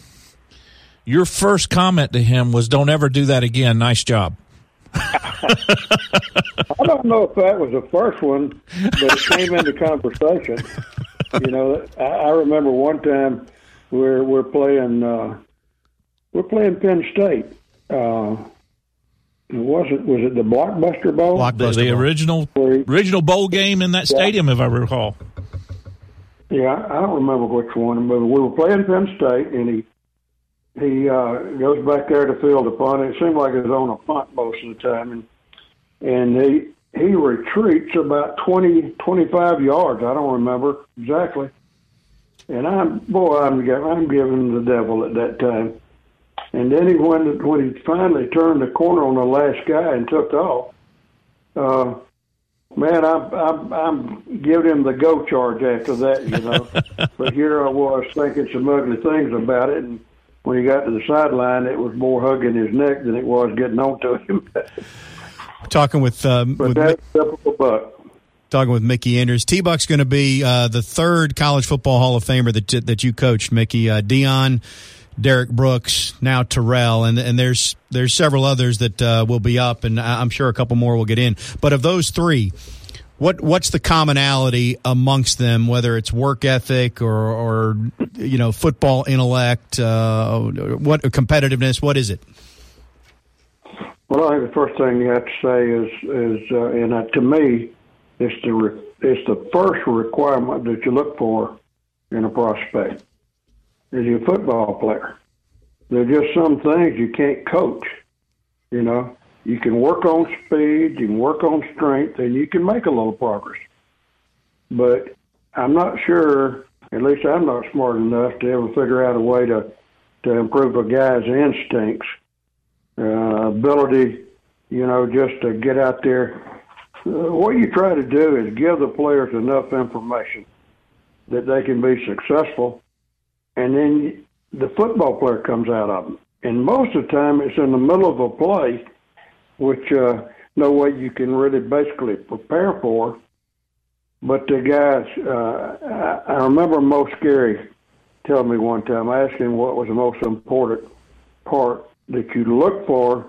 your first comment to him was, "Don't ever do that again. Nice job." I don't know if that was the first one, but it came into conversation. You know, I, I remember one time we're we're playing uh, we're playing Penn State. Uh, was it was it the Blockbuster Bowl? Blockbuster the, the original original bowl game in that stadium, if I recall. Yeah, I don't remember which one, but we were playing Penn State, and he he uh, goes back there to field a punt. It seemed like it was on a punt most of the time, and and he he retreats about 20, 25 yards. I don't remember exactly. And I'm boy, I'm I'm giving the devil at that time. And then he when when he finally turned the corner on the last guy and took off, uh, man, I'm I'm I'm giving him the go charge after that, you know. but here I was thinking some ugly things about it, and when he got to the sideline, it was more hugging his neck than it was getting onto him. Talking with, um, but with that's typical Buck. Talking with Mickey Andrews. T Buck's going to be uh, the third college football Hall of Famer that that you coached, Mickey. Uh, Deion, Derrick Brooks, now Terrell, and and there's there's several others that uh, will be up, and I'm sure a couple more will get in. But of those three, what what's the commonality amongst them? Whether it's work ethic or, or you know football intellect, uh, what competitiveness? What is it? Well, I think the first thing you have to say is is uh, and uh, to me, it's the re- it's the first requirement that you look for in a prospect is your football player. There are just some things you can't coach. You know, you can work on speed, you can work on strength, and you can make a little progress. But I'm not sure, at least I'm not smart enough to ever figure out a way to, to improve a guy's instincts, uh, ability, you know, just to get out there. Uh, what you try to do is give the players enough information that they can be successful and then the football player comes out of them. And most of the time, it's in the middle of a play, which uh, no way you can really basically prepare for. But the guys, uh, I, I remember Mo Scarry telling me one time. I asked him what was the most important part that you look for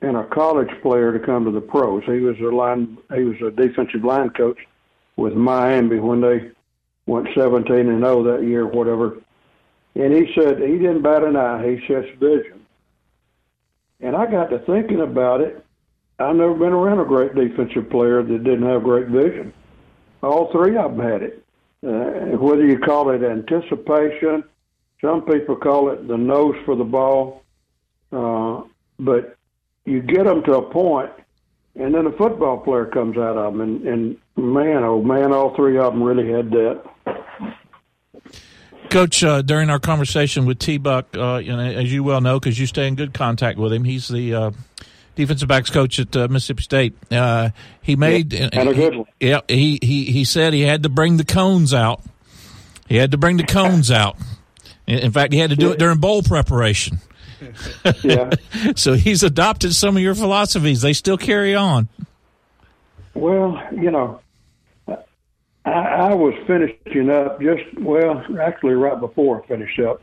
in a college player to come to the pros. He was a line, he was a defensive line coach with Miami when they went 17 and 0 that year, whatever. And he said he didn't bat an eye. He says vision. And I got to thinking about it. I've never been around a great defensive player that didn't have great vision. All three of them had it. Uh, whether you call it anticipation, some people call it the nose for the ball. Uh, but you get them to a point, and then a football player comes out of them. And, and man, oh man, all three of them really had that. Coach, uh, during our conversation with T Buck, uh, you know, as you well know, because you stay in good contact with him, he's the uh, defensive backs coach at uh, Mississippi State. Uh, he made yeah, and a good one. Yeah, he, he he said he had to bring the cones out. He had to bring the cones out. In in fact, he had to do it during bowl preparation. Yeah. So he's adopted some of your philosophies. They still carry on. Well, you know, I, I was finishing up just well, actually right before I finished up.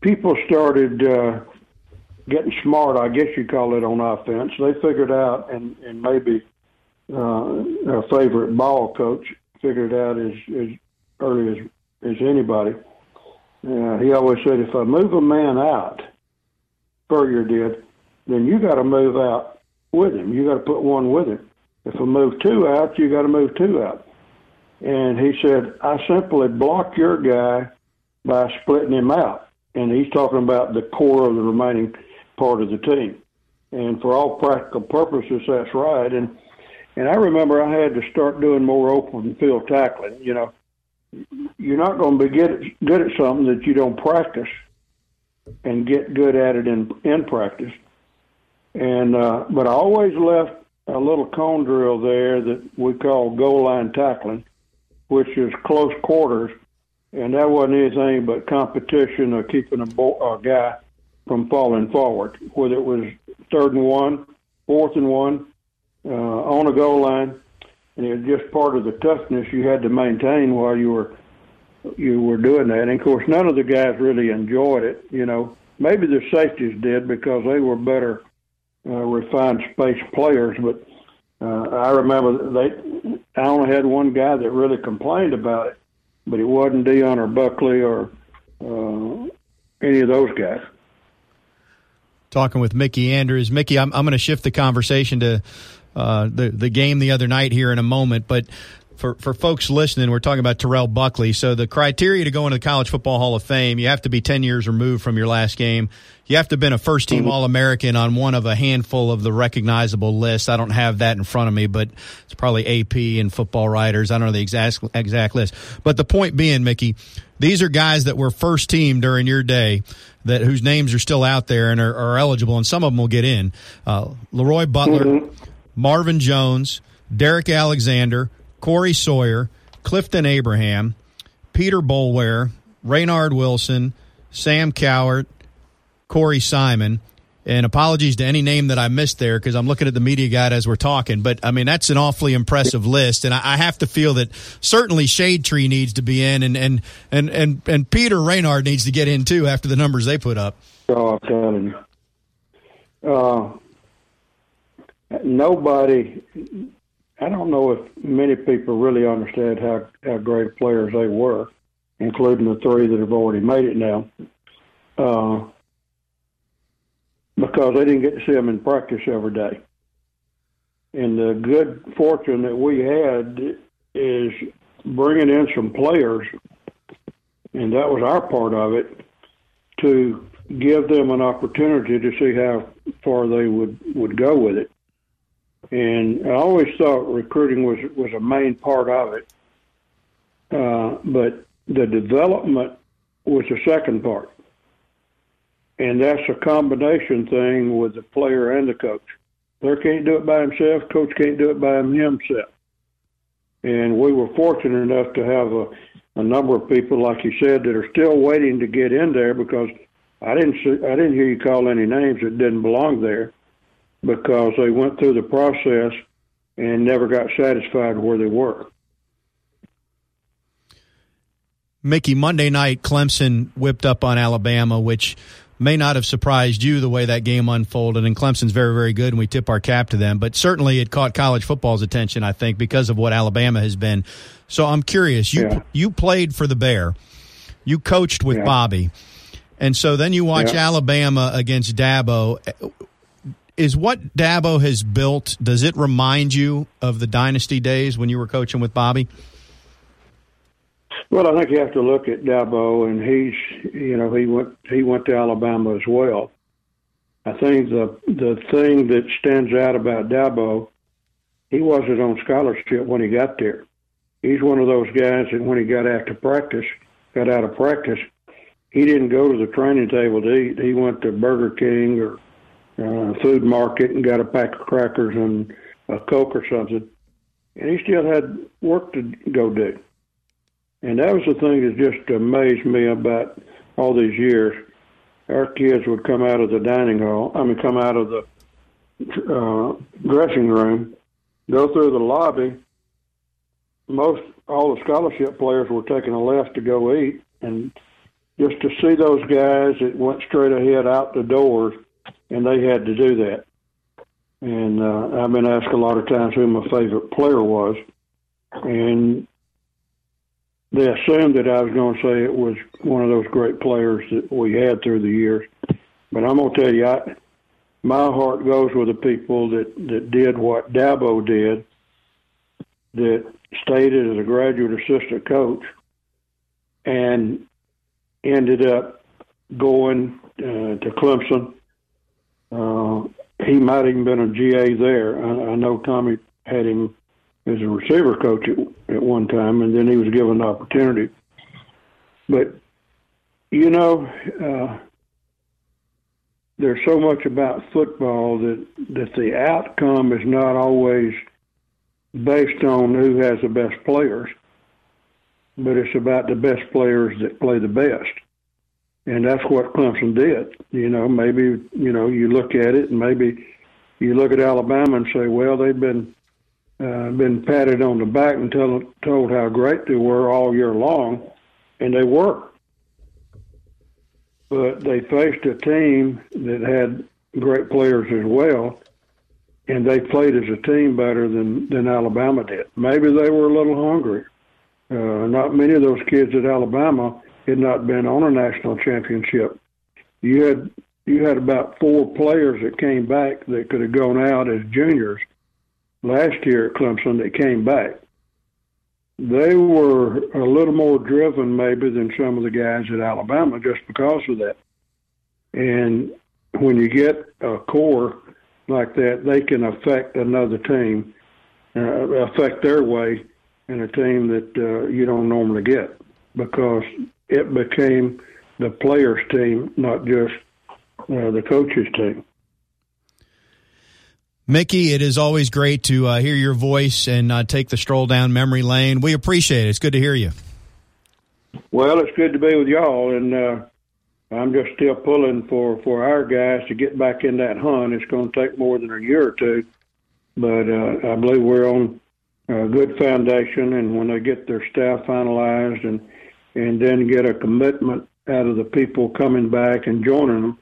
People started uh, getting smart, I guess you call it, on offense. They figured out, and and maybe uh, our favorite ball coach figured out as as early as as anybody. Uh, he always said, if I move a man out, Spurrier did, then you got to move out with him. You got to put one with him. If I move two out, you got to move two out. And he said, I simply block your guy by splitting him out. And he's talking about the core of the remaining part of the team. And for all practical purposes, that's right. And and I remember I had to start doing more open field tackling. You know, you're not going to be good at, good at something that you don't practice and get good at it in in practice. And uh, but I always left a little cone drill there that we call goal line tackling, which is close quarters, and that wasn't anything but competition of keeping a, bo- a guy from falling forward, whether it was third and one, fourth and one, uh, on a goal line, and it was just part of the toughness you had to maintain while you were you were doing that. And of course, none of the guys really enjoyed it. You know, maybe the safeties did because they were better uh, refined space players. But uh, I remember they. I only had one guy that really complained about it, but it wasn't Deion or Buckley or uh, any of those guys. talking with Mickey Andrews. Mickey, I'm, I'm going to shift the conversation to uh, the the game the other night here in a moment, but. For, for folks listening, we're talking about Terrell Buckley. So the criteria to go into the College Football Hall of Fame, you have to be 10 years removed from your last game. You have to have been a first team All American on one of a handful of the recognizable lists. I don't have that in front of me, but it's probably AP and football writers. I don't know the exact exact list. But the point being, Mickey, these are guys that were first team during your day that whose names are still out there and are, are eligible, and some of them will get in. Uh, LeRoy Butler, Marvin Jones, Derrick Alexander, Corey Sawyer, Clifton Abraham, Peter Boulware, Reinard Wilson, Sam Cowart, Corey Simon. And apologies to any name that I missed there because I'm looking at the media guide as we're talking. But I mean, that's an awfully impressive list, and I, I have to feel that certainly Shade Tree needs to be in, and and and and, and Peter Reinard needs to get in too after the numbers they put up. Oh, I'm telling you. Uh, nobody, I don't know if many people really understand how, how great players they were, including the three that have already made it now, uh, because they didn't get to see them in practice every day. And the good fortune that we had is bringing in some players, and that was our part of it, to give them an opportunity to see how far they would, would go with it. And I always thought recruiting was was a main part of it, uh, but the development was the second part, and that's a combination thing with the player and the coach. Player can't do it by himself. Coach can't do it by himself. And we were fortunate enough to have a, a number of people, like you said, that are still waiting to get in there because I didn't see, I didn't hear you call any names that didn't belong there because they went through the process and never got satisfied where they were. Mickey, Monday night, Clemson whipped up on Alabama, which may not have surprised you the way that game unfolded. And Clemson's very, very good, and we tip our cap to them. But certainly, it caught college football's attention, I think, because of what Alabama has been. So I'm curious. You Yeah. you played for the Bear, you coached with Yeah. Bobby, and so then you watch Yeah. Alabama against Dabo. Is what Dabo has built? Does it remind you of the dynasty days when you were coaching with Bobby? Well, I think you have to look at Dabo, and he's you know he went he went to Alabama as well. I think the the thing that stands out about Dabo, he wasn't on scholarship when he got there. He's one of those guys that when he got out to practice, got out of practice, he didn't go to the training table to eat. He went to Burger King or uh, food market and got a pack of crackers and a Coke or something. And he still had work to go do. And that was the thing that just amazed me about all these years. Our kids would come out of the dining hall, I mean, come out of the uh, dressing room, go through the lobby. Most all the scholarship players were taking a left to go eat, and just to see those guys that went straight ahead out the doors, and they had to do that. And uh, I've been asked a lot of times who my favorite player was, and they assumed that I was going to say it was one of those great players that we had through the years. But I'm going to tell you, I, my heart goes with the people that, that did what Dabo did, that stayed as a graduate assistant coach and ended up going uh, to Clemson. Uh, he might even been a GA there. I, I know Tommy had him as a receiver coach at, at one time, and then he was given the opportunity. But you know, uh, there's so much about football that that the outcome is not always based on who has the best players, but it's about the best players that play the best. And that's what Clemson did. You know, maybe, you know, you look at it and maybe you look at Alabama and say, well, they've been uh, been patted on the back and tell, told how great they were all year long, and they were. But they faced a team that had great players as well, and they played as a team better than, than Alabama did. Maybe they were a little hungry. Uh, not many of those kids at Alabama had not been on a national championship. You had you had about four players that came back that could have gone out as juniors last year at Clemson that came back. They were a little more driven maybe than some of the guys at Alabama just because of that. And when you get a core like that, they can affect another team, uh, affect their way in a team that uh, you don't normally get because it became the players' team, not just uh, the coaches' team. Mickey, it is always great to uh, hear your voice and uh, take the stroll down memory lane. We appreciate it. It's good to hear you. Well, it's good to be with y'all, and uh, I'm just still pulling for for our guys to get back in that hunt. It's going to take more than a year or two, but uh, I believe we're on a good foundation. And when they get their staff finalized and and then get a commitment out of the people coming back and joining them,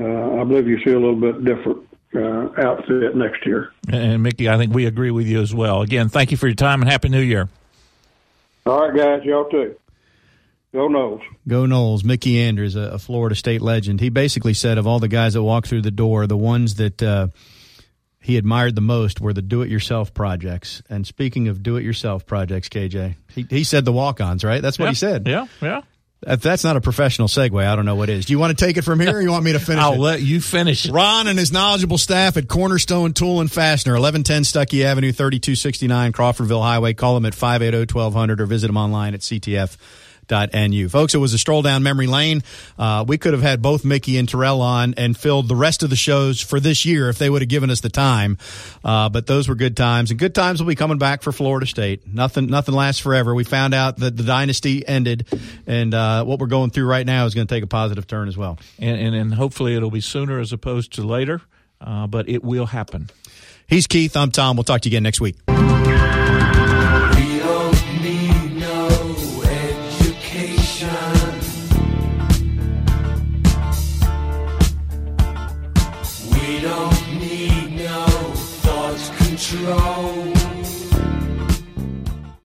uh, I believe you see a little bit different uh, outfit next year. And Mickey, I think we agree with you as well. Again, thank you for your time and happy New Year. All right, guys, y'all too. Go Noles. Go Noles. Mickey Andrews, a, a, Florida State legend. He basically said of all the guys that walked through the door, the ones that uh, he admired the most were the do-it-yourself projects. And speaking of do-it-yourself projects, KJ, he, he said the walk-ons, right? That's what yeah, he said. Yeah, yeah. If that's not a professional segue, I don't know what is. Do you want to take it from here or you want me to finish I'll it? let you finish it. Ron and his knowledgeable staff at Cornerstone Tool and Fastener, 1110 Stuckey Avenue, 3269 Crawfordville Highway. Call them at 580-1200 or visit them online at CTF Nu. Folks, it was a stroll down memory lane. Uh, we could have had both Mickey and Terrell on and filled the rest of the shows for this year if they would have given us the time. Uh, but those were good times, and good times will be coming back for Florida State. Nothing, nothing lasts forever. We found out that the dynasty ended, and uh, what we're going through right now is going to take a positive turn as well. And, and, and hopefully it'll be sooner as opposed to later, uh, but it will happen. He's Keith. I'm Tom. We'll talk to you again next week.